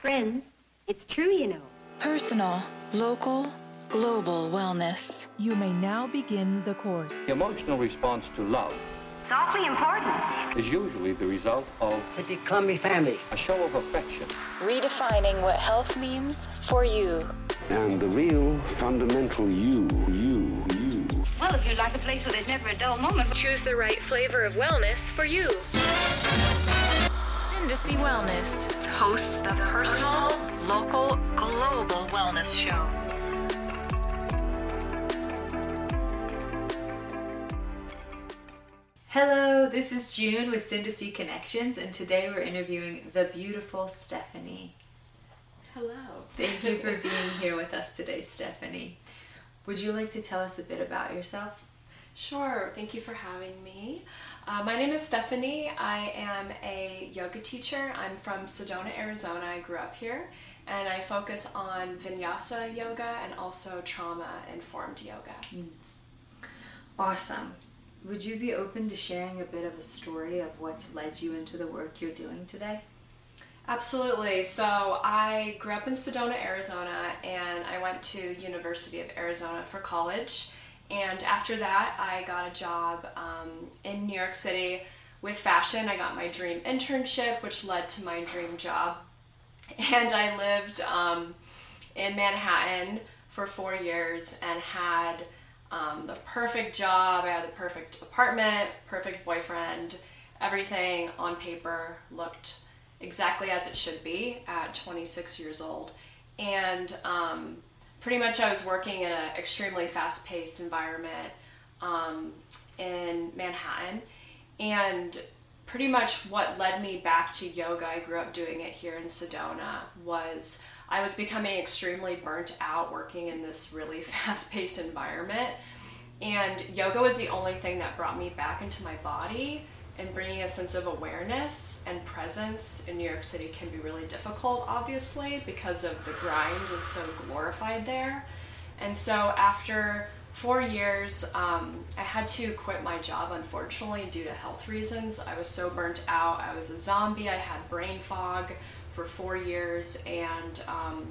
friends. It's true, you know. Personal, local, global wellness. You may now begin the course. The emotional response to love It's awfully important. is usually the result of Pretty crummy family. a show of affection. Redefining what health means for you. And the real fundamental you, you, you. Well, if you'd like a place where there's never a dull moment, Choose the right flavor of wellness for you. Syndicy Wellness hosts of the personal, local, global wellness show. Hello, this is June with Syndicy Connections, and today we're interviewing the beautiful Stephanie. Hello. Thank you for being here with us today, Stephanie. Would you like to tell us a bit about yourself? Sure. Thank you for having me. Uh, my name is Stephanie. I am a yoga teacher. I'm from Sedona, Arizona. I grew up here, and I focus on vinyasa yoga and also trauma informed yoga. Awesome. Would you be open to sharing a bit of a story of what's led you into the work you're doing today? Absolutely. So I grew up in Sedona, Arizona, and I went to University of Arizona for college. And after that, I got a job um, in New York City with fashion. I got my dream internship, which led to my dream job. And I lived um, in Manhattan for four years and had um, the perfect job. I had the perfect apartment, perfect boyfriend. Everything on paper looked exactly as it should be at 26 years old. And um, pretty much I was working in an extremely fast paced environment um, in Manhattan. And pretty much what led me back to yoga, I grew up doing it here in Sedona, was I was becoming extremely burnt out working in this really fast paced environment. And yoga was the only thing that brought me back into my body and bringing a sense of awareness and presence in New York City can be really difficult, obviously, because of the grind is so glorified there. And so after four years, um, I had to quit my job, unfortunately, due to health reasons. I was so burnt out. I was a zombie. I had brain fog for four years, and um,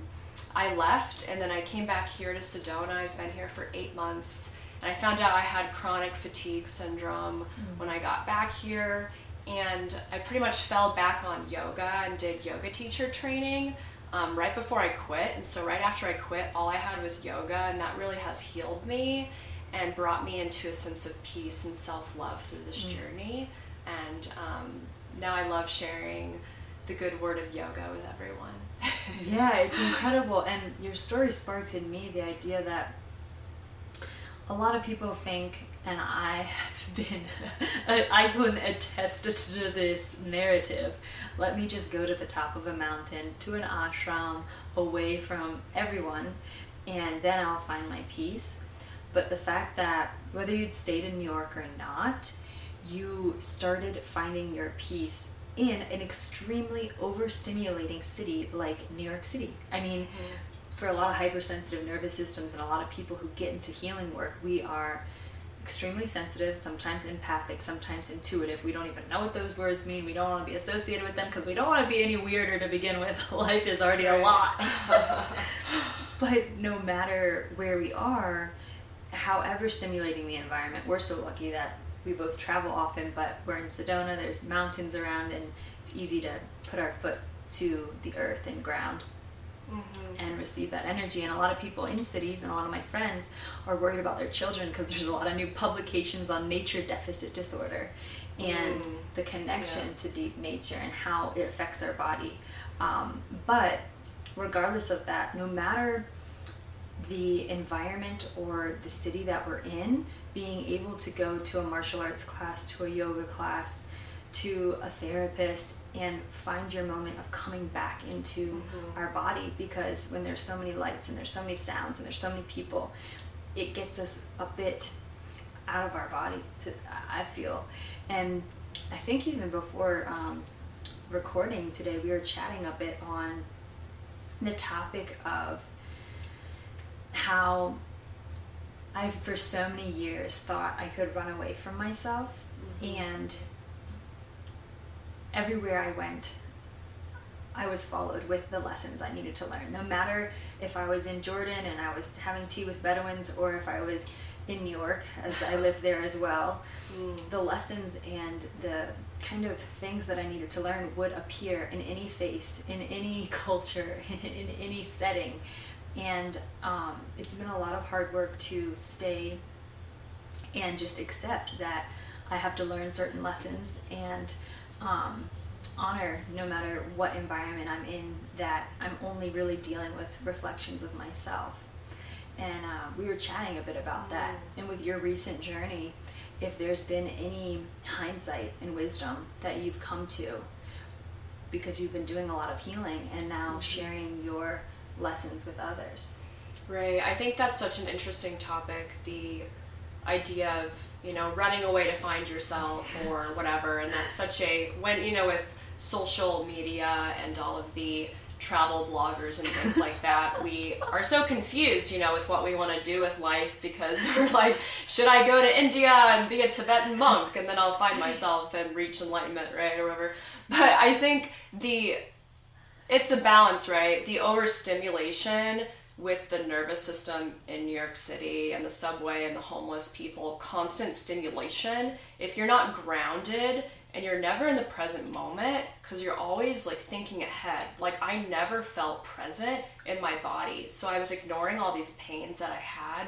I left. And then I came back here to Sedona. I've been here for eight months. And I found out I had chronic fatigue syndrome when I got back here. And I pretty much fell back on yoga and did yoga teacher training um, right before I quit. And so, right after I quit, all I had was yoga, and that really has healed me and brought me into a sense of peace and self love through this journey. And um, now I love sharing the good word of yoga with everyone. Yeah, it's incredible. And your story sparked in me the idea that a lot of people think, and I have been, I can attest to this narrative. Let me just go to the top of a mountain, to an ashram, away from everyone, and then I'll find my peace. But the fact that whether you'd stayed in New York or not, you started finding your peace in an extremely overstimulating city like New York City. I mean, mm-hmm. For a lot of hypersensitive nervous systems and a lot of people who get into healing work, we are extremely sensitive, sometimes empathic, sometimes intuitive. We don't even know what those words mean. We don't want to be associated with them because we don't want to be any weirder to begin with. Life is already a lot. but no matter where we are, however stimulating the environment, we're so lucky that we both travel often, but we're in Sedona, there's mountains around, and it's easy to put our foot to the earth and ground and receive that energy. And a lot of people in cities and a lot of my friends are worried about their children because there's a lot of new publications on nature deficit disorder and Mm. the connection Yeah. to deep nature and how it affects our body. Um, but regardless of that, no matter the environment or the city that we're in, being able to go to a martial arts class, to a yoga class, to a therapist, and find your moment of coming back into our body because when there's so many lights and there's so many sounds and there's so many people, it gets us a bit out of our body. To I feel, and I think even before um, recording today, we were chatting a bit on the topic of how I, for so many years, thought I could run away from myself, and everywhere I went, I was followed with the lessons I needed to learn. No matter if I was in Jordan and I was having tea with Bedouins or if I was in New York, as I lived there as well, the lessons and the kind of things that I needed to learn would appear in any face, in any culture, in any setting. And um, it's been a lot of hard work to stay and just accept that I have to learn certain lessons and um, honor no matter what environment I'm in that I'm only really dealing with reflections of myself. And uh, we were chatting a bit about that. And with your recent journey, if there's been any hindsight and wisdom that you've come to because you've been doing a lot of healing and now sharing your lessons with others. Right. I think that's such an interesting topic. The idea of you know running away to find yourself or whatever, and that's such a when you know with social media and all of the travel bloggers and things like that, we are so confused, you know, with what we want to do with life because we're like, should I go to India and be a Tibetan monk and then I'll find myself and reach enlightenment, right, or whatever. But I think the it's a balance, right? The overstimulation with the nervous system in New York City and the subway and the homeless people, constant stimulation. If you're not grounded and you're never in the present moment, because you're always like thinking ahead. Like I never felt present in my body, so I was ignoring all these pains that I had.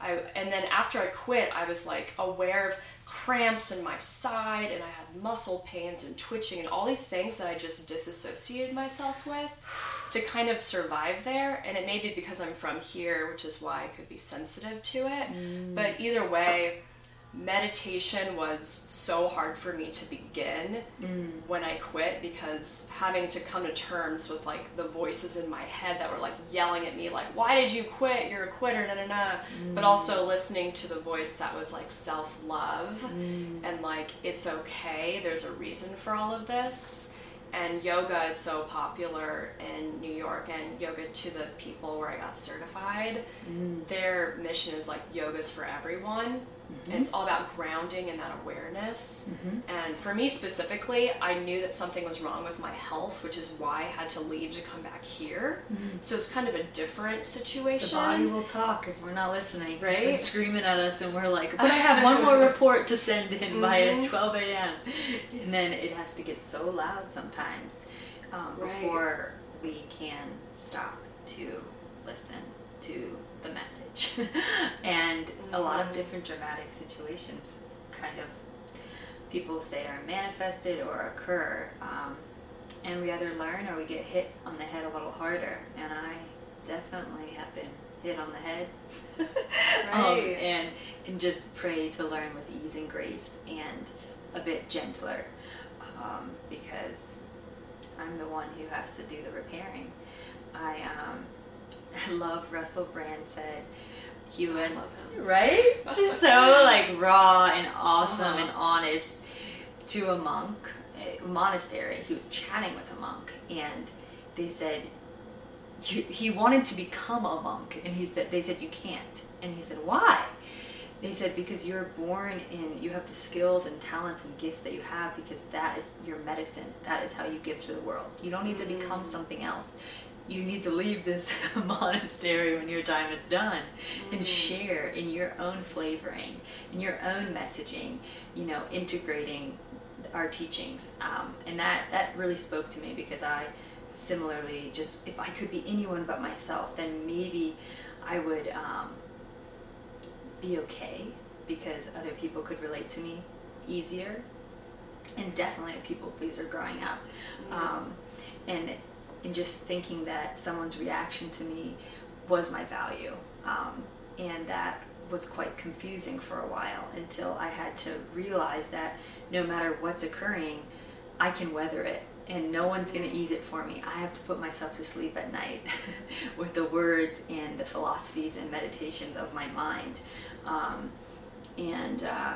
I, and then after I quit, I was like aware of cramps in my side, and I had muscle pains and twitching and all these things that I just disassociated myself with to kind of survive there. And it may be because I'm from here, which is why I could be sensitive to it. Mm. But either way, meditation was so hard for me to begin mm. when I quit because having to come to terms with like the voices in my head that were like yelling at me like why did you quit? You're a quitter na na na. But mm. also listening to the voice that was like self-love and like it's okay. There's a reason for all of this and yoga is so popular in New York and yoga to the people where I got certified. Mm. Their mission is like yoga's for everyone and it's all about grounding and that awareness and for me specifically i knew that something was wrong with my health which is why i had to leave to come back here so it's kind of a different situation. The body will talk if we're not listening. It's Right? been screaming at us, and we're like, "But I have one more report to send in by Mm-hmm. 12 a.m." And then it has to get so loud sometimes um, Right. before we can stop to listen to the message. and a lot of different dramatic situations, kind of people say are manifested or occur. Um, and we either learn or we get hit on the head a little harder. And I definitely have been hit on the head. Um, and and just pray to learn with ease and grace and a bit gentler, um, because I'm the one who has to do the repairing. I um, I love Russell Brand said he would love him. right? Just so like raw and awesome Uh-huh. and honest to a monk a monastery. He was chatting with a monk and they said he wanted to become a monk. And he said they said you can't. And he said why? They said because you're born in you have the skills and talents and gifts that you have because that is your medicine. That is how you give to the world. You don't need to become something else you need to leave this monastery when your time is done and share in your own flavoring in your own messaging you know integrating our teachings. Um, and that that really spoke to me because i similarly just if i could be anyone but myself then maybe i would um, be okay because other people could relate to me easier. And definitely a people pleaser growing up. Um, and and just thinking that someone's reaction to me was my value. Um, and that was quite confusing for a while until i had to realize that no matter what's occurring i can weather it and no one's going to ease it for me. I have to put myself to sleep at night with the words and the philosophies and meditations of my mind. Um, and uh,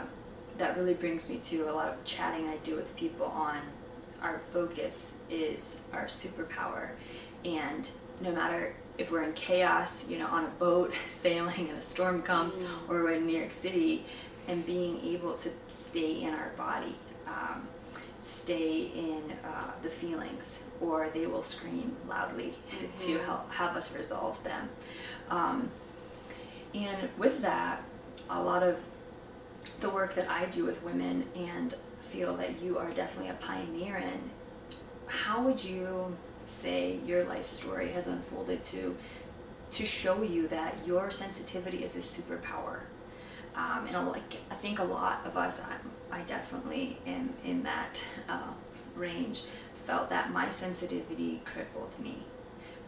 that really brings me to a lot of chatting I do with people on our focus is our superpower. And no matter if we're in chaos, you know, on a boat sailing and a storm comes, or we're in New York City, and being able to stay in our body. Um, stay in uh, the feelings or they will scream loudly to help have us resolve them. Um, and with that, a lot of the work that I do with women and feel that you are definitely a pioneer in, how would you say your life story has unfolded to to show you that your sensitivity is a superpower? Um, and like I think a lot of us, I'm, I definitely am in that uh, range, felt that my sensitivity crippled me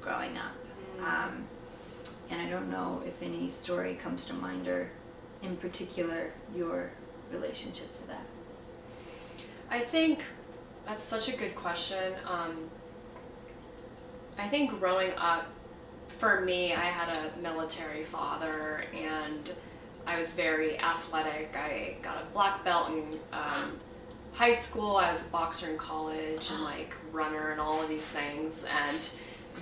growing up. Um, and I don't know if any story comes to mind or, in particular, your relationship to that. I think that's such a good question. Um, I think growing up, for me, I had a military father and I was very athletic. I got a black belt in um, high school. I was a boxer in college and like runner and all of these things. And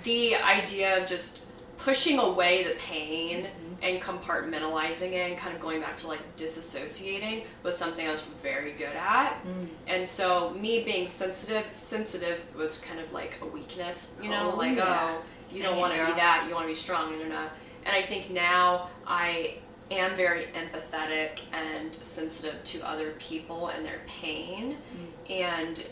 the idea of just pushing away the pain and compartmentalizing it and kind of going back to like disassociating was something I was very good at. Mm. And so me being sensitive sensitive was kind of like a weakness, you know, Oh, like yeah. oh, you don't want to be that, you want to be strong and da. And I think now I am very empathetic and sensitive to other people and their pain. Mm. And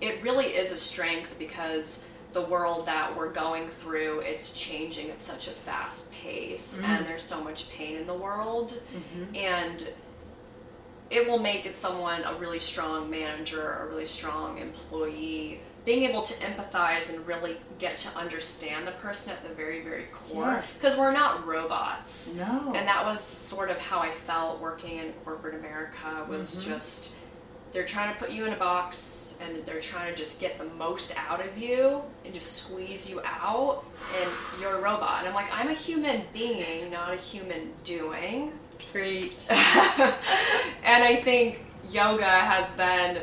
it really is a strength because the world that we're going through is changing at such a fast pace mm-hmm. and there's so much pain in the world. Mm-hmm. And it will make someone a really strong manager a really strong employee. Being able to empathize and really get to understand the person at the very very core. Yes. because we're not robots. No. and that was sort of how i felt working in corporate america was mm-hmm. just they're trying to put you in a box and they're trying to just get the most out of you and just squeeze you out and you're a robot and i'm like i'm a human being not a human doing Preach. and I think yoga has been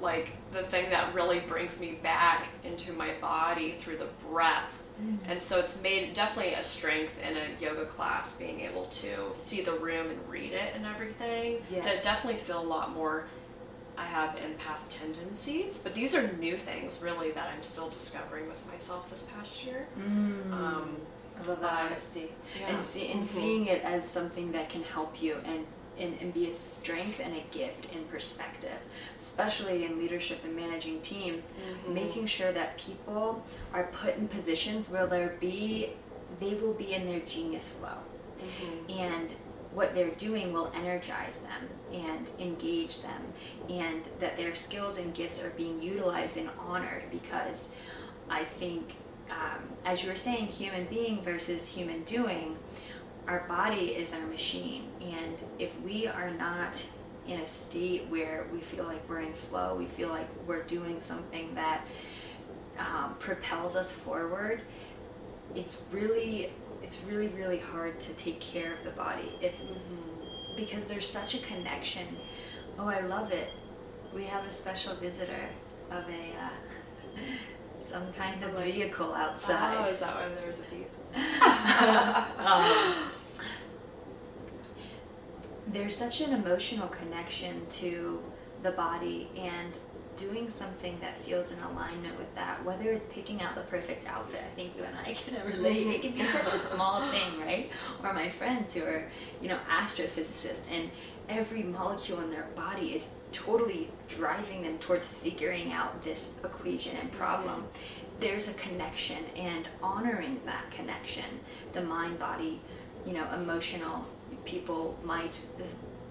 like the thing that really brings me back into my body through the breath. Mm. And so it's made definitely a strength in a yoga class being able to see the room and read it and everything. To Yes. definitely feel a lot more I have empath tendencies, but these are new things really that I'm still discovering with myself this past year. Um, I love that Uh, honesty yeah. and see, and Mhm. seeing it as something that can help you and, and and be a strength and a gift in perspective, especially in leadership and managing teams. Mm-hmm. Making sure that people are put in positions where there be they will be in their genius flow, Mm-hmm. and what they're doing will energize them and engage them, and that their skills and gifts are being utilized and honored because I think, um, as you were saying, human being versus human doing, our body is our machine. And if we are not in a state where we feel like we're in flow, we feel like we're doing something that um, propels us forward, it's really, it's really, really hard to take care of the body if because there's such a connection. Oh, I love it. We have a special visitor of a uh, some kind of vehicle outside. Oh, is that why there's a beep? Um, there's such an emotional connection to the body and doing something that feels in alignment with that, whether it's picking out the perfect outfit, I think you and I can relate. It can be mm-hmm. such a small thing, right? Or my friends who are, you know, astrophysicists and every molecule in their body is totally driving them towards figuring out this equation and problem. There's a connection and honoring that connection, the mind body, you know, emotional people might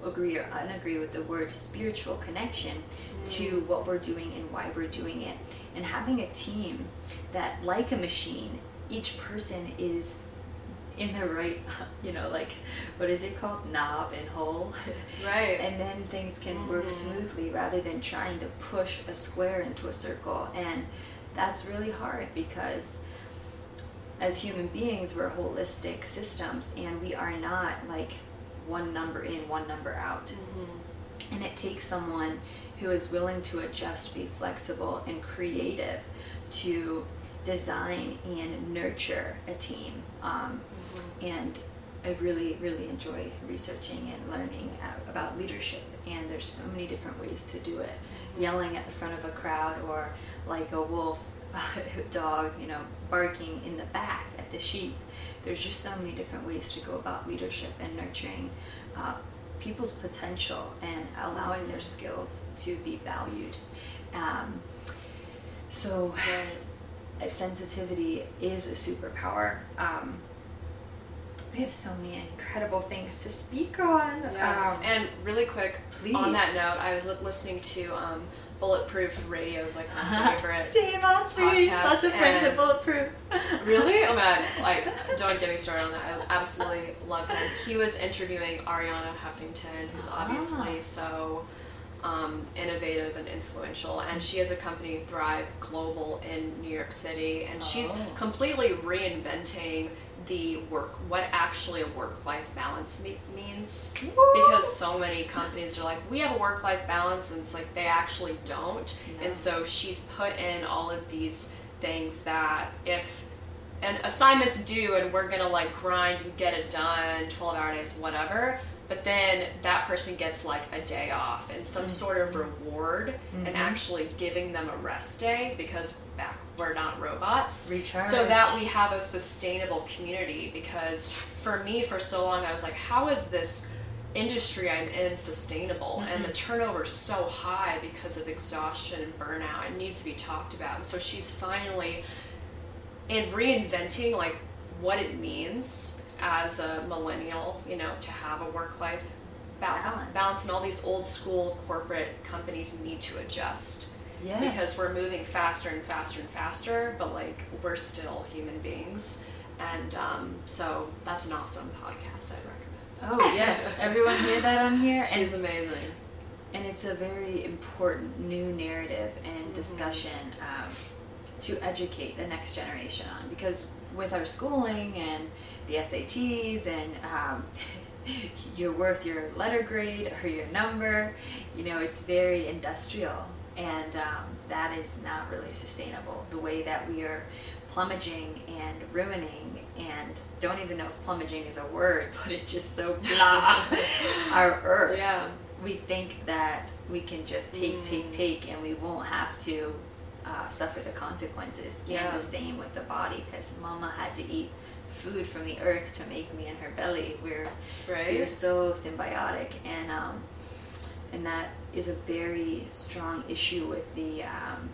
agree or unagree with the word spiritual connection to mm. what we're doing and why we're doing it. And having a team that, like a machine, each person is in the right, you know, like, what is it called? Knob and hole. Right. and then things can work mm-hmm. smoothly rather than trying to push a square into a circle. And that's really hard because as human beings, we're holistic systems and we are not like one number in, one number out. Mm-hmm. And it takes someone who is willing to adjust, be flexible, and creative to design and nurture a team. Um, mm-hmm. And I really, really enjoy researching and learning about leadership. And there's so many different ways to do it. Mm-hmm. Yelling at the front of a crowd, or like a wolf dog, you know, barking in the back at the sheep. There's just so many different ways to go about leadership and nurturing uh, people's potential and allowing their skills to be valued. Um, so, sensitivity is a superpower. Um, we have so many incredible things to speak on. Yes. Um, and really quick, please. on that note, I was listening to um, Bulletproof Radio is like my favorite. Dave Asprey, lots of friends at Bulletproof. really? Oh man, like don't get me started on that. I absolutely love him. He was interviewing Arianna Huffington, who's obviously Ah. so um, innovative and influential, and she has a company, Thrive Global, in New York City, and she's Oh. completely reinventing the work, what actually a work-life balance me- means, because so many companies are like, we have a work-life balance, and it's like they actually don't, No. and so she's put in all of these things that if and assignments due and we're gonna like grind and get it done 12 hour days whatever but then that person gets like a day off and some mm. sort of reward and mm-hmm. actually giving them a rest day because back we're not robots. Recharge. so that we have a sustainable community because for me for so long i was like how is this industry i'm in sustainable? And the mm-hmm. turnover is so high because of exhaustion and burnout. It needs to be talked about. And so she's finally in reinventing like what it means as a millennial, you know, to have a work life Balance. balance and all these old school corporate companies need to adjust Yes. because we're moving faster and faster and faster, but like we're still human beings. And um, so that's an awesome podcast I'd recommend. Oh yes, everyone hear that on here, She's and amazing. and it's a very important new narrative and discussion um, to educate the next generation on because with our schooling and the SATs and um, you're worth your letter grade or your number, you know, it's very industrial and um, that is not really sustainable. The way that we are plumaging and ruining and don't even know if plumaging is a word, but it's just so blah. our earth Yeah. we think that we can just take, Mm. take, take, and we won't have to uh, suffer the consequences. Yeah. And the same with the body, because Mama had to eat food from the earth to make me in her belly. We're Right? we're so symbiotic, and um, and that is a very strong issue with the um,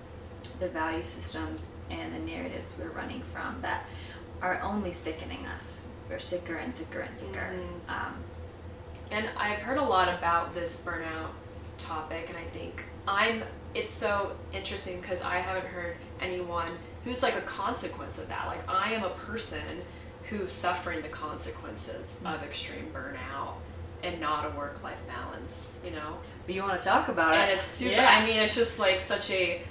the value systems and the narratives we're running from that are only sickening us. We're sicker and sicker and sicker. Mhm. Um, And I've heard a lot about this burnout topic, and I think I'm. It's so interesting because I haven't heard anyone who's like a consequence of that. Like I am a person who's suffering the consequences of extreme burnout and not a work-life balance. You know, but you want to talk about and it? And it's super. Yeah. I mean, it's just like such a.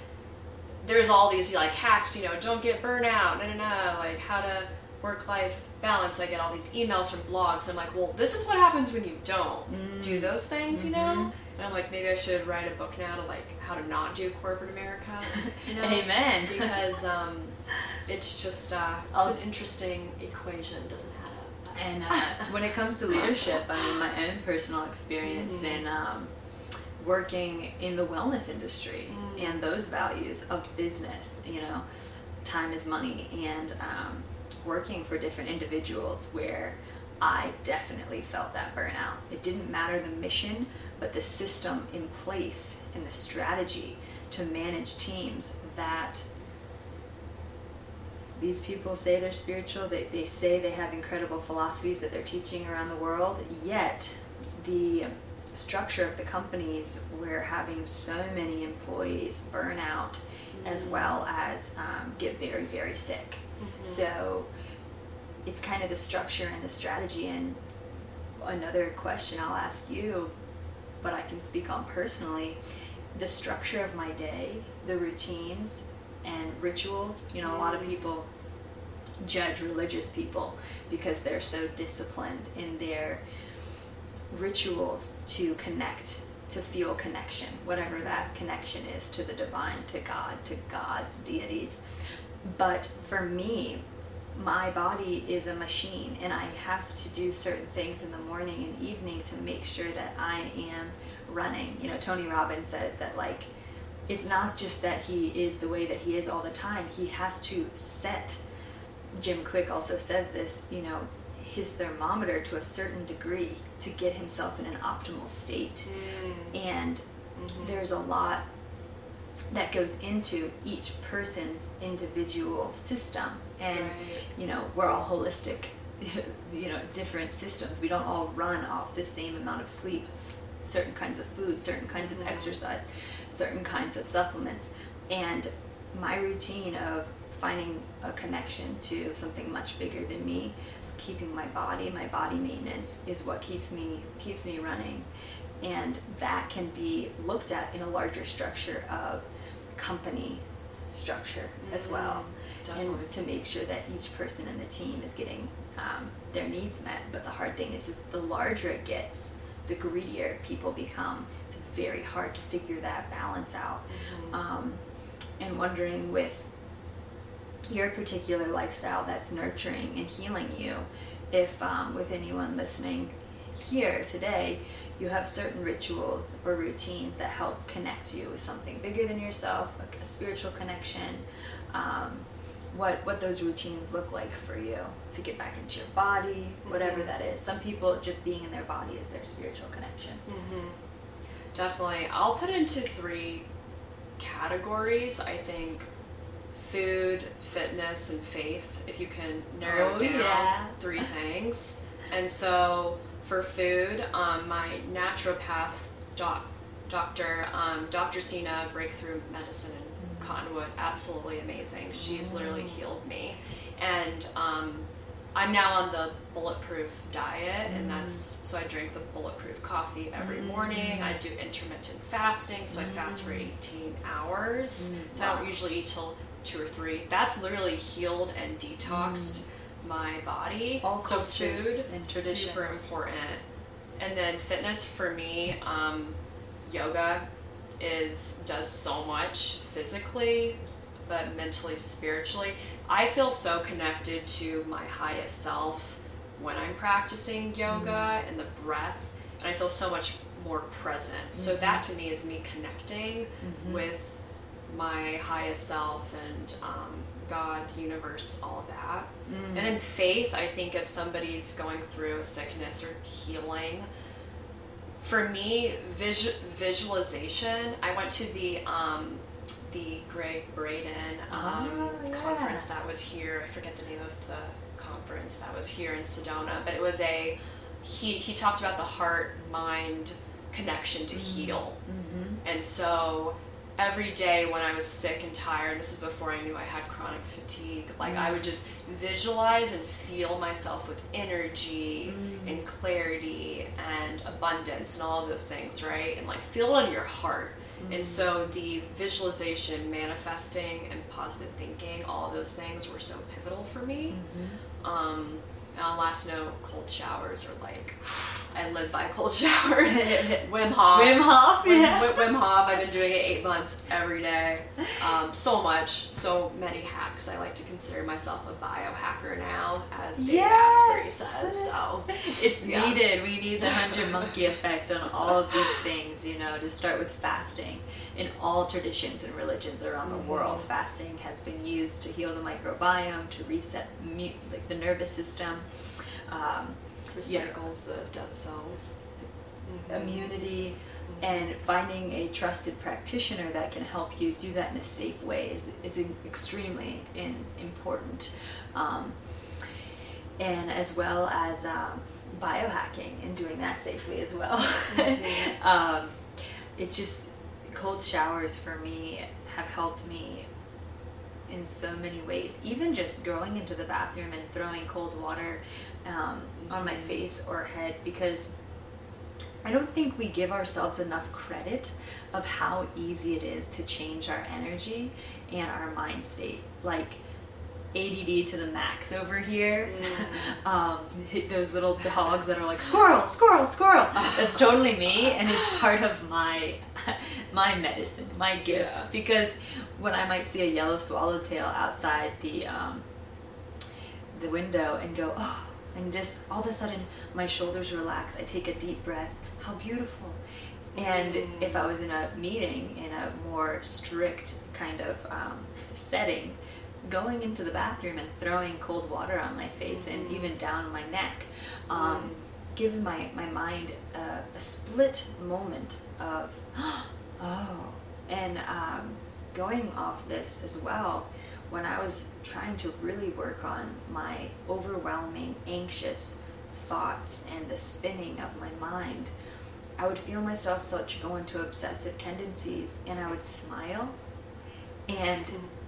There's all these like hacks, you know, don't get burnout, no, no, no, like how to work life balance. I get all these emails from blogs. I'm like, well, this is what happens when you don't Mm. do those things, you Mm-hmm. know. And I'm like, maybe I should write a book now to like how to not do corporate America. You know? Amen. Because um, it's just uh, it's an interesting equation. Doesn't up. And uh, when it comes to leadership, I mean, my own personal experience Mhm. in um, working in the wellness industry Mm. and those values of business, you know, time is money, and um, working for different individuals where I definitely felt that burnout. It didn't matter the mission, but the system in place and the strategy to manage teams that these people say they're spiritual, they, they say they have incredible philosophies that they're teaching around the world, yet the structure of the companies we're having so many employees burn out as well as um, get very, very sick. So it's kind of the structure and the strategy. And another question I'll ask you, but I can speak on personally the structure of my day, the routines and rituals. You know, a lot of mm-hmm. people judge religious people because they're so disciplined in their rituals to connect, to feel connection, whatever that connection is to the divine, to God, to God's deities. But for me, my body is a machine and I have to do certain things in the morning and evening to make sure that I am running. You know, Tony Robbins says that like it's not just that he is the way that he is all the time. He has to set Jim Kwik also says this, you know, his thermometer to a certain degree to get himself in an optimal state. Mm. And mm-hmm. there's a lot that goes into each person's individual system and Right. you know we're all holistic you know different systems we don't all run off the same amount of sleep certain kinds of food certain kinds of mm-hmm. exercise certain kinds of supplements. And my routine of finding a connection to something much bigger than me keeping my body my body maintenance is what keeps me keeps me running. And that can be looked at in a larger structure of company structure as well. Definitely. and to make sure that each person in the team is getting um, their needs met. But the hard thing is is the larger it gets the greedier people become it's very hard to figure that balance out um, and wondering with your particular lifestyle that's nurturing and healing you. If um, with anyone listening here today, you have certain rituals or routines that help connect you with something bigger than yourself, like a spiritual connection, um, what what those routines look like for you to get back into your body, whatever that is. Some people just being in their body is their spiritual connection. Definitely. I'll put into three categories. I think food, fitness, and faith, if you can narrow Oh, it down yeah. three things. And so for food, um, my naturopath doc, doctor, um, Dr. Sina Breakthrough Medicine in Cottonwood, absolutely amazing. She's literally healed me. And um, I'm now on the bulletproof diet, and that's mm. so I drink the bulletproof coffee every mm. morning. I do intermittent fasting, so I fast for mm. 18 hours. So I don't usually eat till two or three. That's literally healed and detoxed my body. All so food and super important. And then fitness for me, um, yoga is does so much physically, but mentally, spiritually. I feel so connected to my highest self when I'm practicing yoga mm-hmm. and the breath, and I feel so much more present. So mm-hmm. that to me is me connecting mm-hmm. with my highest self and um, God, universe, all of that. Mm. And then faith, I think if somebody's going through a sickness or healing, for me, vis- visualization. I went to the um, the Gregg Braden um, Oh, yeah. conference that was here. I forget the name of the conference that was here in Sedona, but it was a he he talked about the heart mind connection to heal, and so every day when I was sick and tired, this is before I knew I had chronic fatigue, like I would mm. just visualize and feel myself with energy mm. and clarity and abundance and all of those things, right? And like feel in your heart. And mm. so the visualization, manifesting, and positive thinking, all of those things were so pivotal for me. Mm-hmm. Um, and on last note, cold showers are like, I live by cold showers. Wim Hof. Wim Hof, yeah. Wim, Wim Hof. I've been doing it eight months every day. Um, so much, so many hacks. I like to consider myself a biohacker now, as Dave Asprey says. So It's Yeah. needed. We need the hundred monkey effect on all of these things, you know, to start with fasting. In all traditions and religions around the world, fasting has been used to heal the microbiome, to reset like the nervous system, um, yeah, recycles the dead cells. immunity, and finding a trusted practitioner that can help you do that in a safe way is, is extremely in, important. Um, and as well as um, biohacking and doing that safely as well. um, it just cold showers for me have helped me in so many ways. Even just going into the bathroom and throwing cold water um, on my face or head because I don't think we give ourselves enough credit of how easy it is to change our energy and our mind state. Like ADD to the max over here. um, those little dogs that are like squirrel, squirrel, squirrel. That's totally me, and it's part of my my medicine, my gifts. Yeah. Because when I might see a yellow swallowtail outside the um, the window and go, oh, and just all of a sudden my shoulders relax. I take a deep breath. How beautiful. And if I was in a meeting in a more strict kind of um, setting, going into the bathroom and throwing cold water on my face and even down my neck um, gives my, my mind a, a split moment of, oh, and um, going off this as well, when I was trying to really work on my overwhelming, anxious thoughts and the spinning of my mind, I would feel myself such go into obsessive tendencies and I would smile. And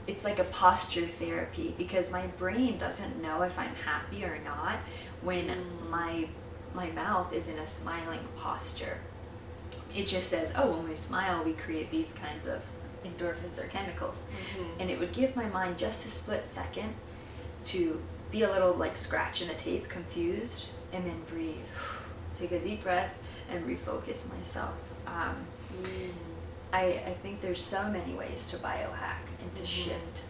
it's like a posture therapy because my brain doesn't know if I'm happy or not when mm. my my mouth is in a smiling posture it just says, oh, when we smile, we create these kinds of endorphins or chemicals. And it would give my mind just a split second to be a little like scratch in a tape, confused, and then breathe. Take a deep breath and refocus myself. Um, I, I think there's so many ways to biohack and to shift.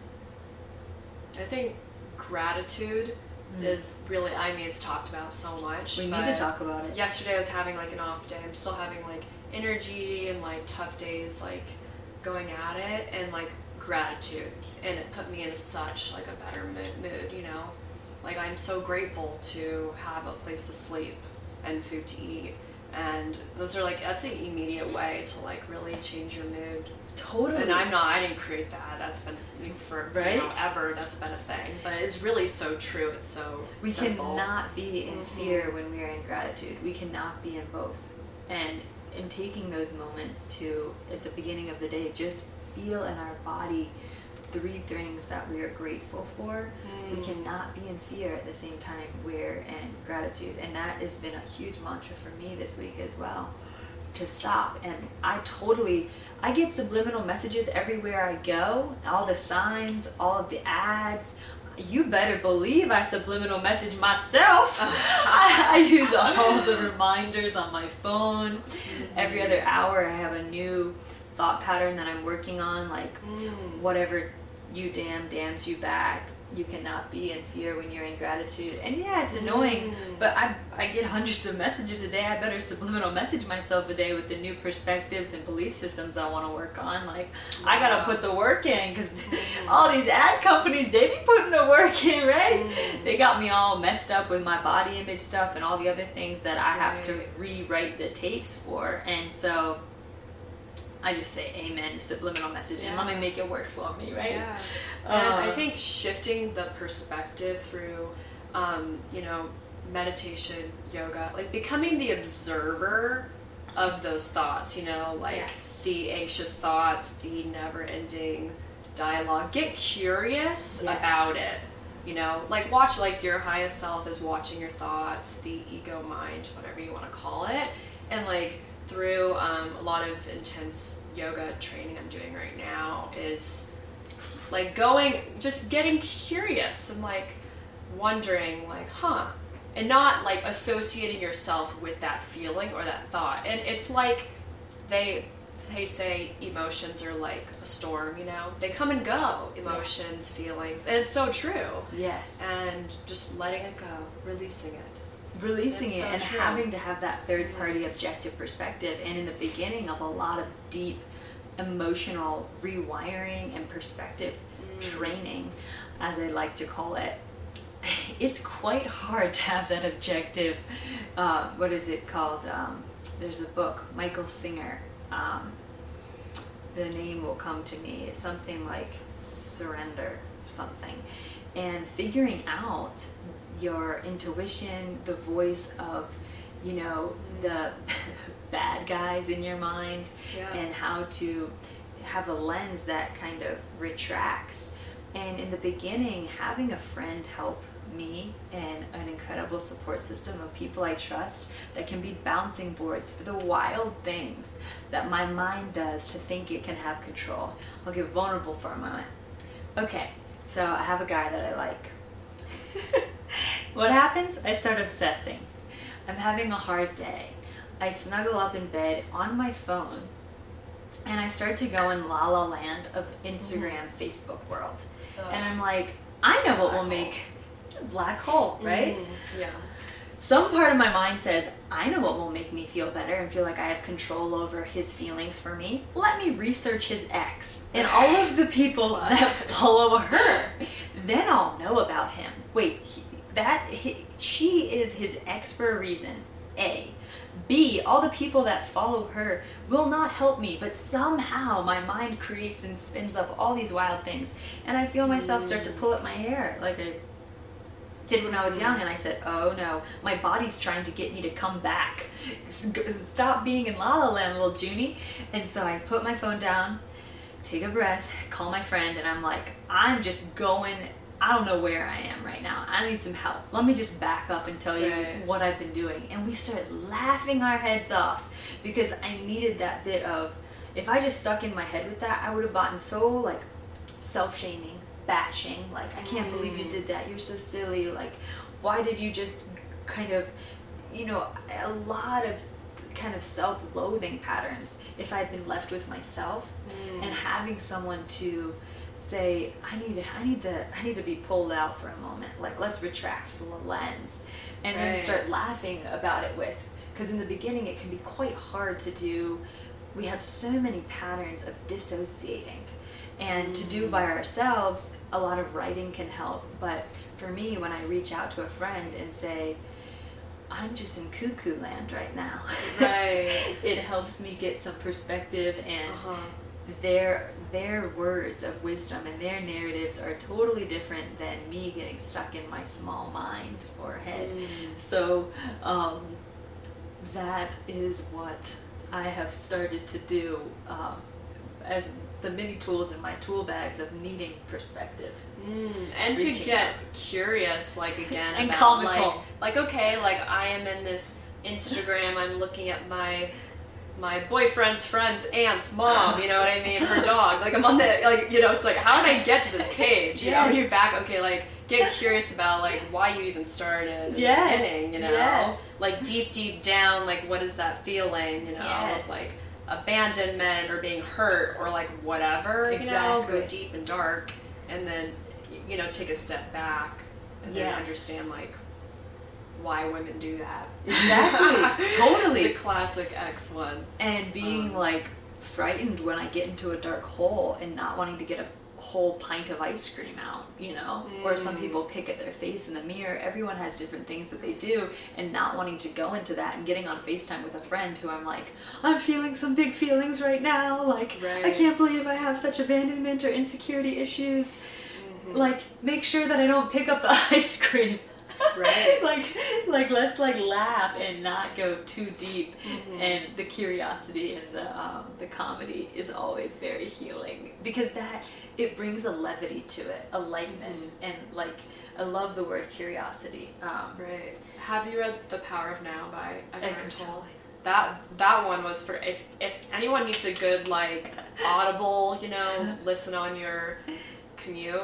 I think gratitude is really, I mean, it's talked about so much. Mm. We need to talk about it. Yesterday I was having like an off day. I'm still having like energy and like tough days, like going at it and like gratitude. And it put me in such like a better mood, you know? Like I'm so grateful to have a place to sleep and food to eat. And those are like, that's an immediate way to like really change your mood. Totally. And I'm not, I didn't create that. That's been for, Right? you know, ever. That's been a thing. But it's really so true. It's so We simple. cannot be in mm-hmm. fear when we are in gratitude. We cannot be in both. And in taking those moments to, at the beginning of the day, just feel in our body three things that we are grateful for. We mm. cannot be in fear at the same time we're in gratitude. And that has been a huge mantra for me this week as well. To stop. And I totally, I get subliminal messages everywhere I go. All the signs, all of the ads. You better believe I subliminal message myself. I, I use all the reminders on my phone. Every other hour, I have a new thought pattern that I'm working on, like mm. whatever you damn damns you back. You cannot be in fear when you're in gratitude. And yeah, it's annoying, mm. but I, I get hundreds of messages a day. I better subliminal message myself a day with the new perspectives and belief systems I want to work on. Like, I gotta put the work in because mm. all these ad companies, they be putting the work in, right? Mm. They got me all messed up with my body image stuff and all the other things that I have to rewrite the tapes for. And so I just say amen subliminal message and let me make it work for me, right? Yeah. And I think shifting the perspective through, um, you know, meditation, yoga, like becoming the observer of those thoughts, you know, like Yes. the anxious thoughts, the never ending dialogue. Get curious Yes. about it. You know, like watch like your highest self is watching your thoughts, the ego mind, whatever you want to call it, and like through um, a lot of intense yoga training I'm doing right now is like going just getting curious and like wondering like huh and not like associating yourself with that feeling or that thought. And it's like they they say emotions are like a storm you know? They come and go emotions feelings and it's so true. Yes. and just letting it go releasing it releasing That's it so and true. having to have that third party objective perspective and in the beginning of a lot of deep emotional rewiring and perspective Mm. training as i like to call it it's quite hard to have that objective uh, what is it called um, there's a book michael singer um, the name will come to me it's something like surrender something and figuring out your intuition the voice of you know the bad guys in your mind Yeah. and how to have a lens that kind of retracts and in the beginning having a friend help me and an incredible support system of people I trust that can be bouncing boards for the wild things that my mind does to think it can have control. I'll get vulnerable for a moment. Okay, so I have a guy that I like. what happens? I start obsessing. I'm having a hard day. I snuggle up in bed on my phone and I start to go in la la land of Instagram, Facebook world. And I'm like, I know what will make black hole, right? Mm-hmm. Yeah. Some part of my mind says, I know what will make me feel better and feel like I have control over his feelings for me. Let me research his ex and all of the people that follow her. Then I'll know about him. Wait, he, that he, she is his ex for a reason. A. B, all the people that follow her will not help me, but somehow my mind creates and spins up all these wild things. And I feel myself start to mm. pull at my hair like I did when I was young, and I said, "Oh no, my body's trying to get me to come back. Stop being in La La Land, little Junie." And so I put my phone down, take a breath, call my friend, and I'm like, "I'm just going. I don't know where I am right now. I need some help. Let me just back up and tell you Right. what I've been doing." And we started laughing our heads off because I needed that bit of. If I just stuck in my head with that, I would have gotten so like self-shaming, bashing, like I can't believe you mm. did that. You're so silly. Like why did you just kind of you know, a lot of kind of self-loathing patterns if I'd been left with myself mm. and having someone to say I need to I need to I need to be pulled out for a moment. Like let's retract the lens and then start laughing about it with because in the beginning it can be quite hard to do we have so many patterns of dissociating and to do by ourselves a lot of writing can help but for me when i reach out to a friend and say i'm just in cuckoo land right now Right. it helps me get some perspective and Uh-huh. their their words of wisdom and their narratives are totally different than me getting stuck in my small mind or head. So um, that is what I have started to do um, as the mini tools in my tool bags of needing perspective. Mm, and to get out. curious, like again, And about, comical. Like, like okay, like I am in this Instagram. I'm looking at my my boyfriend's friend's aunt's mom. You know what I mean? Her dog. Like I'm on the like you know. It's like how did I get to this page? You know, you're back. Okay, like get curious about like why you even started. Yes, beginning, you know, yes. like deep deep down, like what is that feeling? You know, Yes. like abandonment or being hurt or like whatever. You know, Exactly. go deep and dark, and then you know take a step back and then understand like why women do that. Exactly. Totally. the classic X one. and being Um, like frightened when I get into a dark hole and not wanting to get a whole pint of ice cream out, you know? Or some Mm. people pick at their face in the mirror. Everyone has different things that they do, and not wanting to go into that and getting on FaceTime with a friend who I'm like, I'm feeling some big feelings right now. Like, I can't believe I have such abandonment or insecurity issues. Like, make sure that I don't pick up the ice cream. Right. like like let's like laugh and not go too deep Mm-hmm. and the curiosity and the um, the comedy is always very healing because that it brings a levity to it a lightness Mm-hmm. and like i love the word curiosity um, Right. Have you read The Power of Now by Eckhart Eckhart Tolle? Tolle. That that one was for if if anyone needs a good like audible, you know, listen on your commute.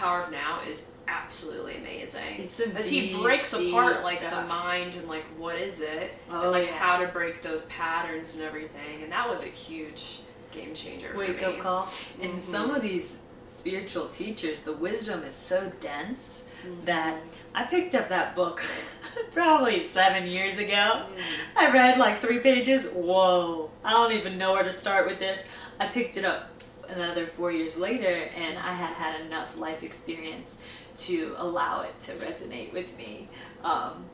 Power of Now is absolutely amazing. It's some As he breaks apart like the mind and like what is it Oh, and like yeah. how to break those patterns and everything. And that was a huge game changer. wake up call and Mhm. some of these spiritual teachers the wisdom is so dense Mm-hmm. that i picked up that book probably seven years ago Mm. i read like three pages whoa i don't even know where to start with this i picked it up another four years later and i had had enough life experience to allow it to resonate with me. Um,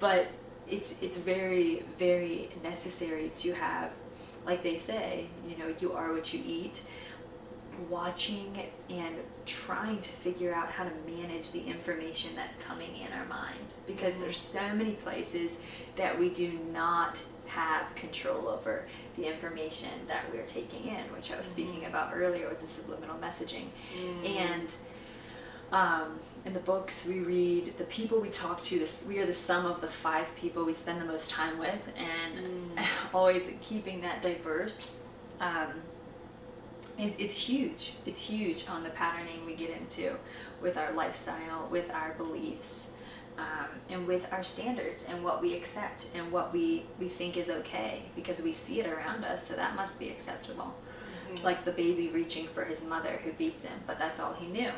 but it's it's very very necessary to have like they say you know you are what you eat. Watching and trying to figure out how to manage the information that's coming in our mind because there's so many places that we do not have control over the information that we're taking in which i was speaking about earlier with the subliminal messaging. And um, in the books we read the people we talk to this we are the sum of the five people we spend the most time with and always keeping that diverse um, it's, it's huge. It's huge on the patterning we get into with our lifestyle with our beliefs um, and with our standards and what we accept and what we, we think is okay because we see it around us so that must be acceptable like the baby reaching for his mother who beats him but that's all he knew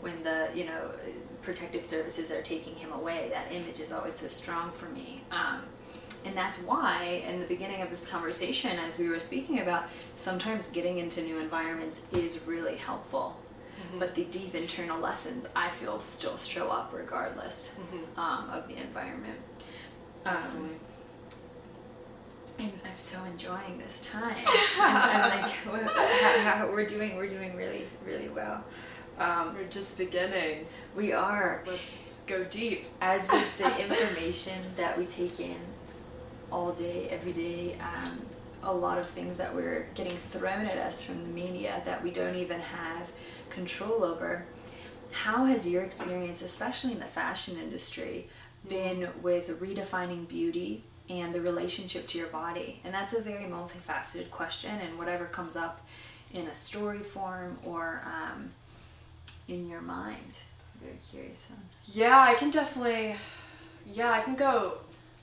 when the you know protective services are taking him away. That image is always so strong for me. Um, and that's why, in the beginning of this conversation, as we were speaking about, sometimes getting into new environments is really helpful. But the deep internal lessons, I feel, still show up regardless um, of the environment. Um, I'm, I'm so enjoying this time. I'm, I'm like, we're, how, how, we're doing, we're doing really, really well. Um, We're just beginning. we are Let's go deep. as with the information that we take in all day, every day, um, a lot of things that we're getting thrown at us from the media that we don't even have control over. How has your experience, especially in the fashion industry, been with redefining beauty and the relationship to your body? And that's a very multifaceted question, and whatever comes up in a story form or um, in your mind. I'm very curious on. Yeah, I can definitely. Yeah, I can go.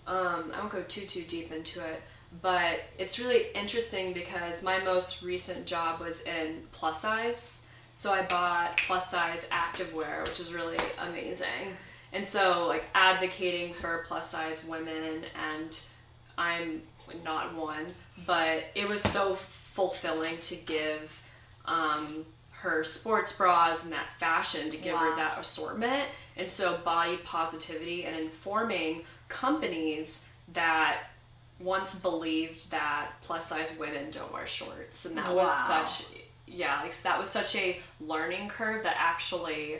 Um, I won't go too too deep into it, but it's really interesting because my most recent job was in plus size. So I bought plus size activewear, which is really amazing. And so, like advocating for plus size women, and I'm not one, but it was so fulfilling to give um, her sports bras and that fashion to give her that assortment. And so, body positivity and informing companies that once believed that plus size women don't wear shorts. And that was such, yeah, like that was such a learning curve that actually.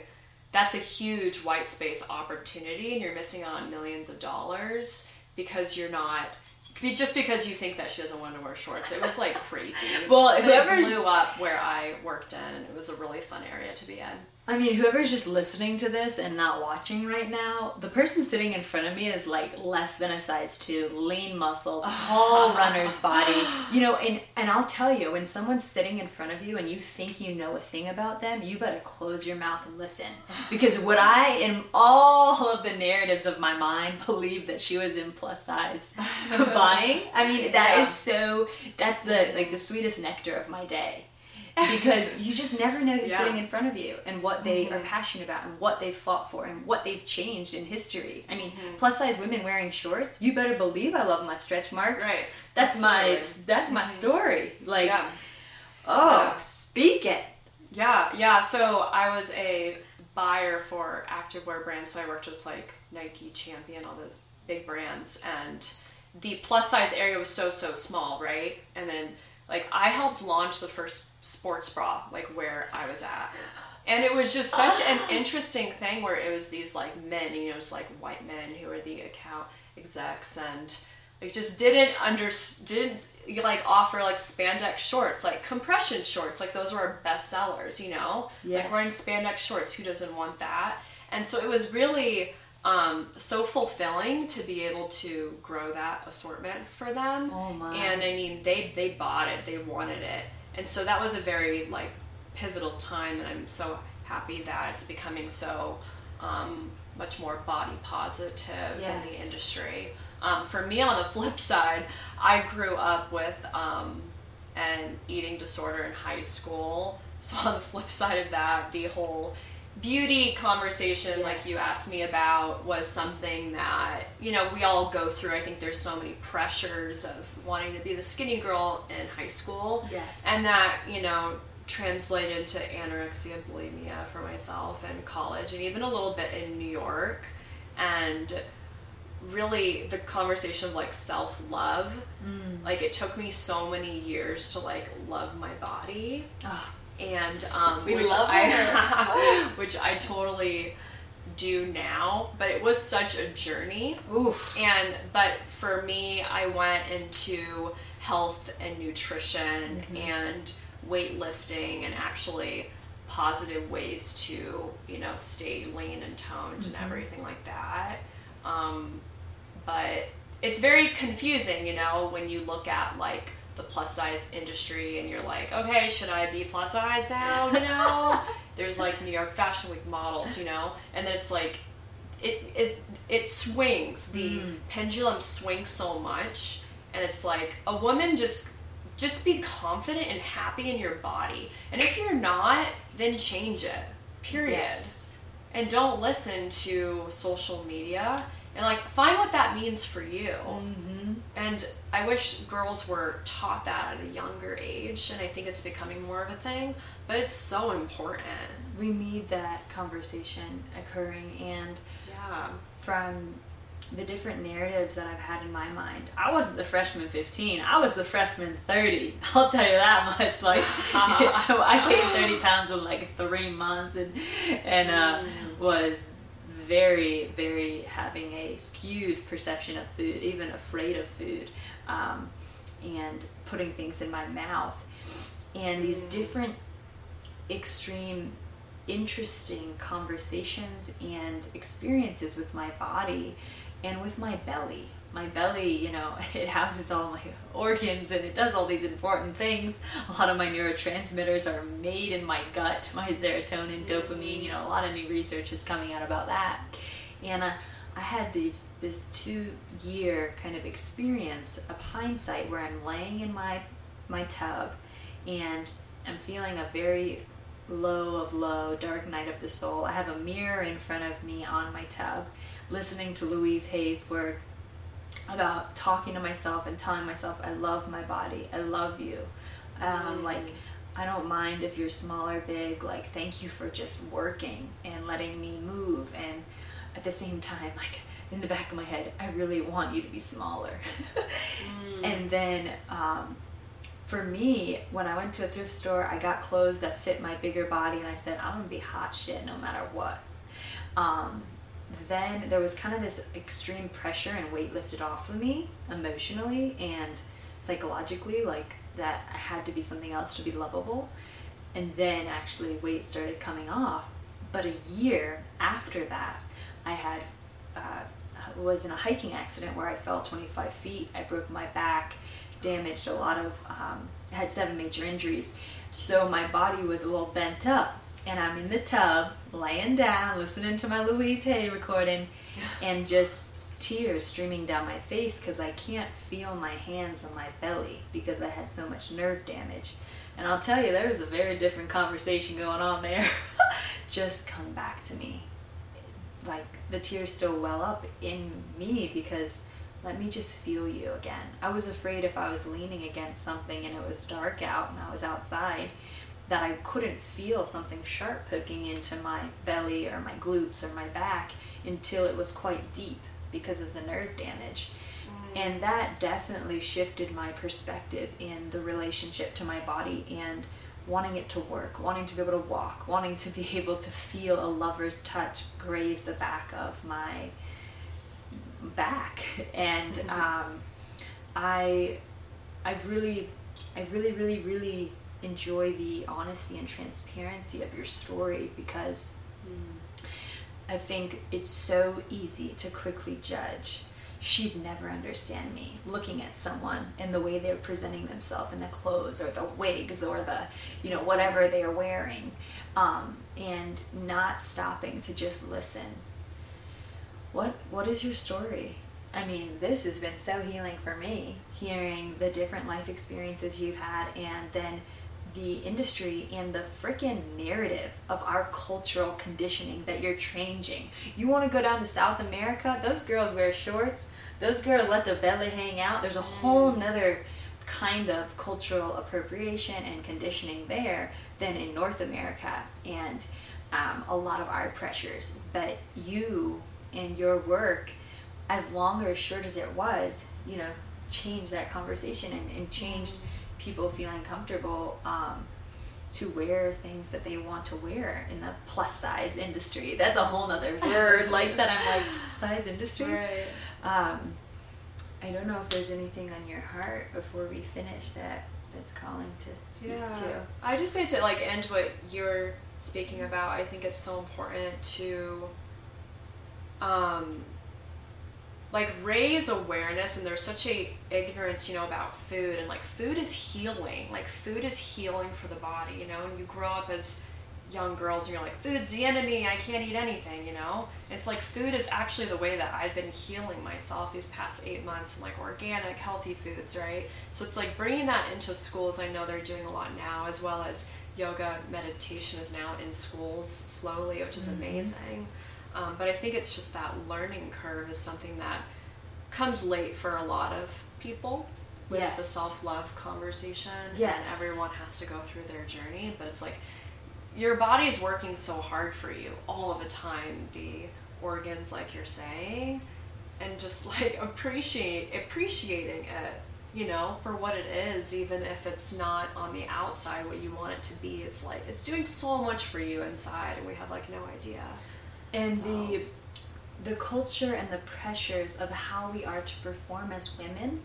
That's a huge white space opportunity, and you're missing out on millions of dollars because you're not just because you think that she doesn't want to wear shorts. It was like crazy. Well, it blew up where I worked in, and it was a really fun area to be in. I mean, whoever's just listening to this and not watching right now, the person sitting in front of me is like less than a size two, lean muscle, tall runner's body. You know, and and I'll tell you, when someone's sitting in front of you and you think you know a thing about them, you better close your mouth and listen. Because what I, in all of the narratives of my mind, believed that she was in plus size buying. I mean, that is Yeah. so. That's the like the sweetest nectar of my day because you just never know who's Yeah. sitting in front of you and what they are mm-hmm. passionate about and what they've fought for and what they've changed in history. I mean, mm-hmm. plus size women wearing shorts, you better believe I love my stretch marks. Right. That's my Absolutely. that's my mm-hmm. story. Like Yeah. oh, Yeah. speak it. Yeah, yeah. So I was a buyer for activewear brands, so I worked with like Nike, Champion, all those big brands, and the plus size area was so so small, right? And then like I helped launch the first sports bra, like where I was at. And it was just such an ah. interesting thing where it was these like men, you know, just like white men who were the account execs and like just didn't under didn't like offer like spandex shorts, like compression shorts, like those were our best sellers, you know? Yes. Like wearing spandex shorts, who doesn't want that? And so it was really um, so fulfilling to be able to grow that assortment for them. Oh, my. And I mean, they they bought it, they wanted it, and so that was a very like pivotal time, and I'm so happy that it's becoming so um, much more body positive in the industry. Um, for me, on the flip side, I grew up with um, an eating disorder in high school. So on the flip side of that, the whole beauty conversation like you asked me about was something that you know we all go through. I think there's so many pressures of wanting to be the skinny girl in high school. Yes. and that you know translated into anorexia bulimia for myself in college and even a little bit in new york. And really the conversation of like self-love mm. like it took me so many years to like love my body. Oh, and um, We which love I which I totally do now, but it was such a journey. oof. And but for me, I went into health and nutrition and weightlifting and actually positive ways to you know stay lean and toned and everything like that. Um, but it's very confusing, you know, when you look at like the plus size industry and you're like, okay, should I be plus size now? You know, there's like New York Fashion Week models, you know, and then it's like, it it it swings. The pendulum swings so much, and it's like a woman just just be confident and happy in your body, and if you're not, then change it. Period. Yes. and don't listen to social media and like find what that means for you. Mm-hmm. And I wish girls were taught that at a younger age, and I think it's becoming more of a thing, but it's so important. We need that conversation occurring, and Yeah. from the different narratives that I've had in my mind, I wasn't the freshman 15. I was the freshman 30. I'll tell you that much. Like, I, I gained 30 pounds in like three months, and and uh, was very, very having a skewed perception of food, even afraid of food, um, and putting things in my mouth, and these different extreme interesting conversations and experiences with my body and with my belly. My belly, you know, it houses all my organs and it does all these important things. A lot of my neurotransmitters are made in my gut, my serotonin, dopamine, you know, a lot of new research is coming out about that. And uh, I had these this two year kind of experience of hindsight where I'm laying in my my tub and I'm feeling a very low of low, dark night of the soul. I have a mirror in front of me on my tub, listening to Louise Hay's work about talking to myself and telling myself, I love my body, I love you. Um, Like, I don't mind if you're small or big. Like, thank you for just working and letting me move. And at the same time, like, in the back of my head, I really want you to be smaller. And then, um, for me, when I went to a thrift store, I got clothes that fit my bigger body, and I said, I'm gonna be hot shit no matter what. Um, then there was kind of this extreme pressure and weight lifted off of me emotionally and psychologically, like that I had to be something else to be lovable. And then actually, weight started coming off. But a year after that, I had uh, was in a hiking accident where I fell 25 feet. I broke my back, damaged a lot of, um, had seven major injuries. So my body was a little bent up. And I'm in the tub, laying down, listening to my Louise Hay recording, and just tears streaming down my face because I can't feel my hands on my belly because I had so much nerve damage. And I'll tell you, there was a very different conversation going on there. just come back to me like the tears still well up in me because let me just feel you again. I was afraid if I was leaning against something and it was dark out and I was outside that I couldn't feel something sharp poking into my belly or my glutes or my back until it was quite deep because of the nerve damage. And that definitely shifted my perspective in the relationship to my body and wanting it to work, wanting to be able to walk, wanting to be able to feel a lover's touch graze the back of my back. And um, I, I really, I really, really, really enjoy the honesty and transparency of your story because I think it's so easy to quickly judge. She'd never understand me looking at someone and the way they're presenting themselves in the clothes or the wigs or the, you know, whatever they are wearing, um, and not stopping to just listen. What What is your story? I mean, this has been so healing for me, hearing the different life experiences you've had and then the industry and the freaking narrative of our cultural conditioning that you're changing. You want to go down to South America? Those girls wear shorts. Those girls let their belly hang out. There's a whole nother kind of cultural appropriation and conditioning there than in North America and um, a lot of our pressures. But you and your work, as long or as short as it was, you know, changed that conversation and, and changed people feeling comfortable um, to wear things that they want to wear in the plus size industry. That's a whole nother word like that. I'm like size industry. Right. Um, I don't know if there's anything on your heart before we finish that that's calling to speak Yeah. to. I just say to like end what you're speaking about. I think it's so important to um like raise awareness and there's such a ignorance you know about food and like food is healing. Like food is healing for the body you know? And you grow up as young girls and you're like food's the enemy i can't eat anything you know? It's like food is actually the way that i've been healing myself these past eight months and like organic healthy foods right? So it's like bringing that into schools i know they're doing a lot now as well as yoga meditation is now in schools slowly, which is mm-hmm. amazing. Um, but I think it's just that learning curve is something that comes late for a lot of people with the self love conversation. Yes. And everyone has to go through their journey, but it's like your body is working so hard for you all of the time. The organs, like you're saying, and just like appreciate appreciating it, you know, for what it is, even if it's not on the outside what you want it to be. It's like it's doing so much for you inside, and we have like no idea. And So- the the culture and the pressures of how we are to perform as women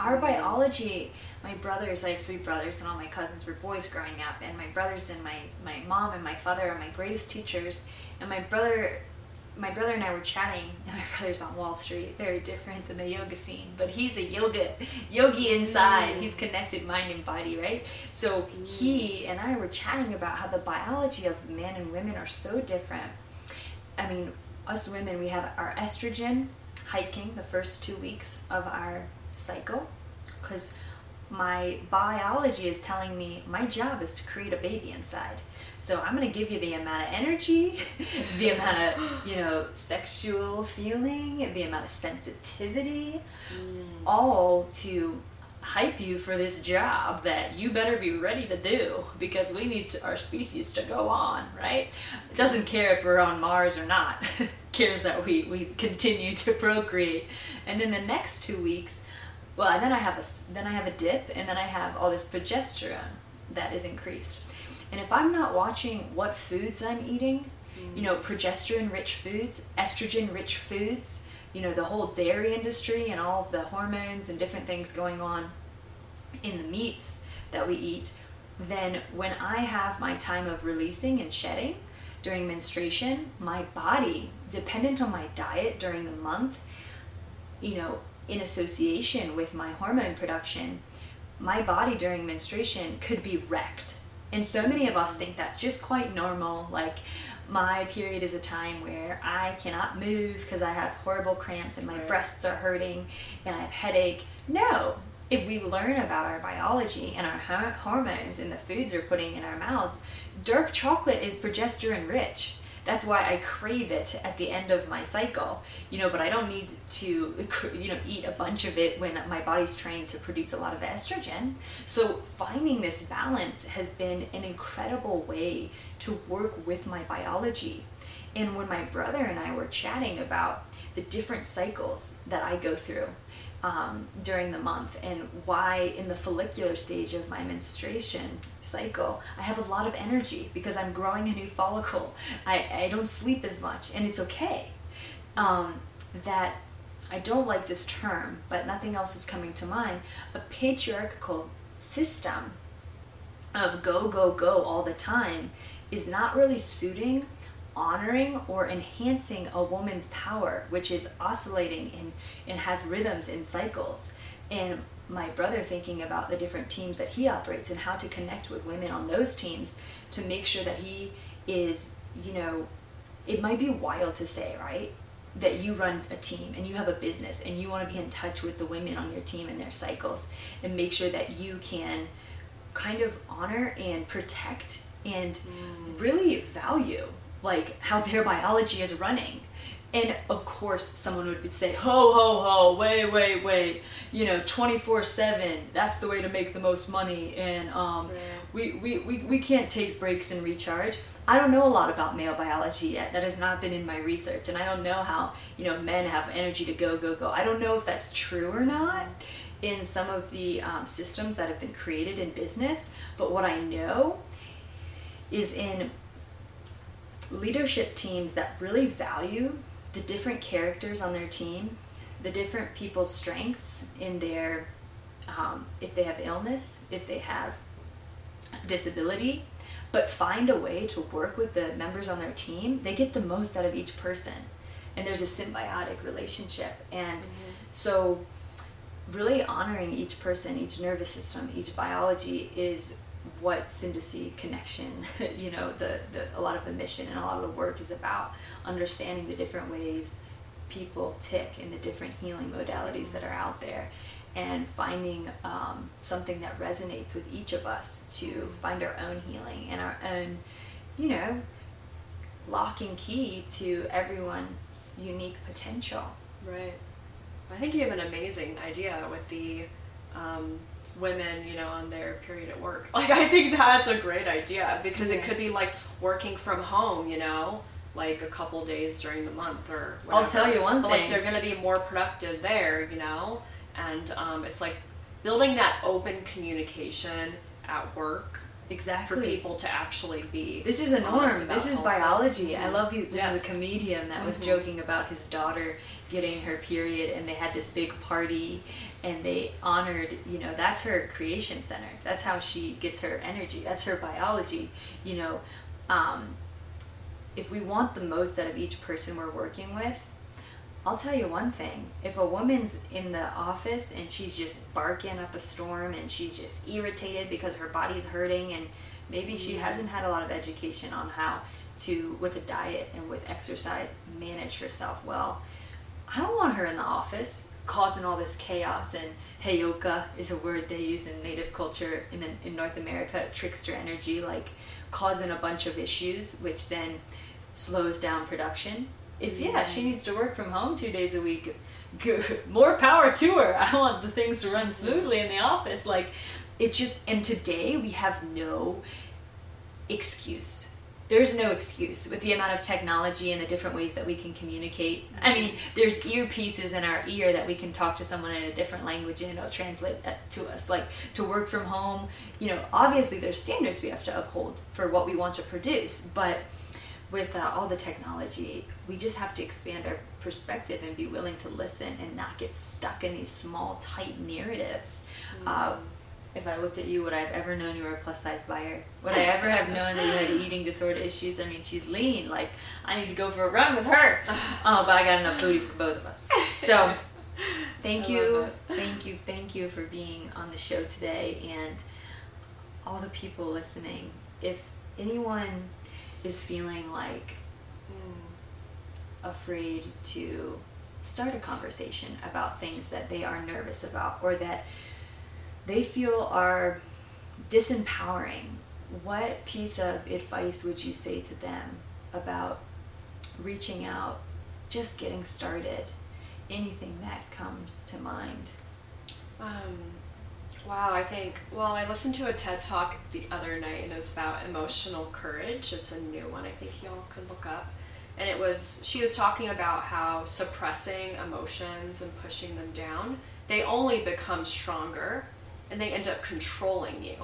our biology my brothers i have three brothers and all my cousins were boys growing up and my brothers and my, my mom and my father are my greatest teachers and my brother my brother and i were chatting and my brother's on wall street very different than the yoga scene but he's a yoga yogi inside. Mm. He's connected mind and body right? So mm. he and i were chatting about how the biology of men and women are so different I mean, us women, we have our estrogen hiking the first two weeks of our cycle because my biology is telling me my job is to create a baby inside. So I'm going to give you the amount of energy, the amount of, you know, sexual feeling, the amount of sensitivity, mm. all to hype you for this job that you better be ready to do because we need to, our species to go on, right? It doesn't care if we're on Mars or not. It cares that we, we continue to procreate. And then the next two weeks, well, and then I have a then I have a dip, and then I have all this progesterone that is increased. And if I'm not watching what foods I'm eating, you mm. know, progesterone rich foods, estrogen rich foods, you know, the whole dairy industry and all of the hormones and different things going on in the meats that we eat, then when I have my time of releasing and shedding during menstruation, my body, dependent on my diet during the month, you know, in association with my hormone production, my body during menstruation could be wrecked. And so many of us think that's just quite normal. Like, my period is a time where I cannot move because I have horrible cramps and my breasts are hurting and I have headache. No. If we learn about our biology and our hormones and the foods we're putting in our mouths, dark chocolate is progesterone rich. That's why I crave it at the end of my cycle, you know. But I don't need to, you know, eat a bunch of it when my body's trained to produce a lot of estrogen. So finding this balance has been an incredible way to work with my biology. And when my brother and I were chatting about the different cycles that I go through um, during the month and why in the follicular stage of my menstruation cycle I have a lot of energy because I'm growing a new follicle. I, I don't sleep as much and it's okay. Um, that I don't like this term, but nothing else is coming to mind. A patriarchal system of go, go, go all the time is not really suiting, honoring, or enhancing a woman's power, which is oscillating and, and has rhythms and cycles. And my brother thinking about the different teams that he operates and how to connect with women on those teams to make sure that he is, you know, it might be wild to say, right? That you run a team and you have a business and you want to be in touch with the women on your team and their cycles and make sure that you can kind of honor and protect and mm. really value like how their biology is running. And of course, someone would say, ho, ho, ho, wait, wait, wait, you know, 24 7, that's the way to make the most money. And um, we, we, we, we can't take breaks and recharge. I don't know a lot about male biology yet. That has not been in my research. And I don't know how, you know, men have energy to go, go, go. I don't know if that's true or not in some of the um, systems that have been created in business. But what I know is in leadership teams that really value the different characters on their team, the different people's strengths in their, um, if they have illness, if they have disability, but find a way to work with the members on their team, they get the most out of each person. And there's a symbiotic relationship. And so, really honoring each person, each nervous system, each biology is what Syndicy connection, you know, the, the a lot of the mission and a lot of the work is about understanding the different ways people tick and the different healing modalities that are out there and finding um, something that resonates with each of us to find our own healing and our own, you know, locking key to everyone's unique potential. Right. I think you have an amazing idea with the um, women, you know, on their period at work. Like, I think that's a great idea because it could be like working from home, you know, like a couple days during the month or whatever. I'll tell you one But, Like, thing. they're going to be more productive there, you know? And um, it's like building that open communication at work Exactly. for people to actually be. This is a norm. This is biology. I love you. Yes. a comedian that was Mhm. joking about his daughter getting her period, and they had this big party, and they honored. You know, that's her creation center. That's how she gets her energy. That's her biology. You know, um, if we want the most out of each person we're working with, I'll tell you one thing. If a woman's in the office and she's just barking up a storm and she's just irritated because her body's hurting and maybe she hasn't had a lot of education on how to, with a diet and with exercise, manage herself well, I don't want her in the office causing all this chaos and heyoka is a word they use in native culture in, in North America, trickster energy, like causing a bunch of issues, which then slows down production. If yeah, she mm-hmm. needs to work from home two days a week, more power to her. I want the things to run smoothly in the office. Like it just and today we have no excuse. There's no excuse with the amount of technology and the different ways that we can communicate. I mean, there's earpieces in our ear that we can talk to someone in a different language and it'll translate that to us. Like to work from home, you know, obviously there's standards we have to uphold for what we want to produce, but with uh, all the technology, we just have to expand our perspective and be willing to listen and not get stuck in these small, tight narratives of if I looked at you, would I have ever known you were a plus size buyer? Would I ever have known that you had eating disorder issues? I mean, she's lean. Like, I need to go for a run with her. Oh, but I got enough booty for both of us. So, thank I you, thank you, thank you for being on the show today and all the people listening. If anyone is feeling like hmm, afraid to start a conversation about things that they are nervous about or that they feel are disempowering, what piece of advice would you say to them about reaching out, just getting started, anything that comes to mind? Um, wow, I think, well, I listened to a TED talk the other night and it was about emotional courage. It's a new one, I think y'all could look up. And it was, she was talking about how suppressing emotions and pushing them down, they only become stronger and they end up controlling you.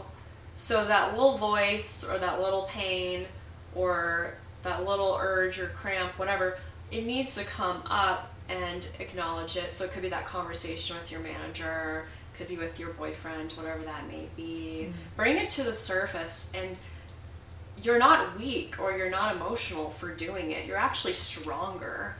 So that little voice or that little pain or that little urge or cramp, whatever, it needs to come up and acknowledge it. So it could be that conversation with your manager, could be with your boyfriend, whatever that may be. Mm-hmm. Bring it to the surface and you're not weak or you're not emotional for doing it. You're actually stronger.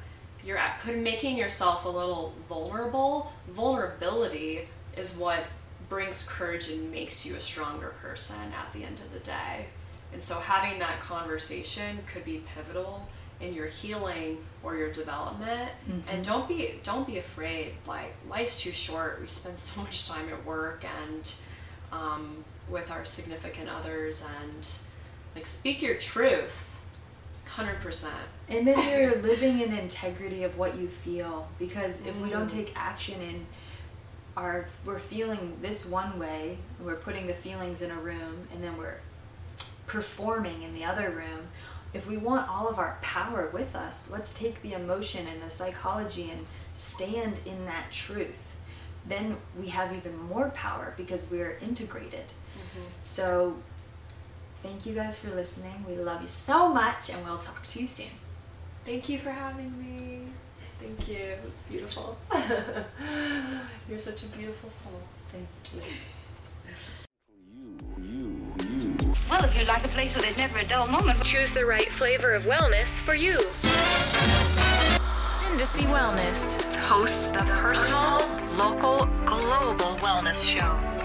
You're at, put, making yourself a little vulnerable. Vulnerability is what brings courage and makes you a stronger person at the end of the day. And so having that conversation could be pivotal in your healing or your development. And don't be don't be afraid. Like life's too short. We spend so much time at work and um, with our significant others and like speak your truth. Hundred percent. And then you're living in integrity of what you feel because if we don't take action and are we're feeling this one way, we're putting the feelings in a room and then we're performing in the other room. If we want all of our power with us, let's take the emotion and the psychology and stand in that truth. Then we have even more power because we're integrated. Mm-hmm. So thank you guys for listening. We love you so much and we'll talk to you soon. Thank you for having me. Thank you. It was beautiful. You're such a beautiful soul. Thank you. You, you, you. Well, if you'd like a place where there's never a dull moment, Choose the right flavor of wellness for you. Syndicy Wellness hosts the personal, local, global wellness show.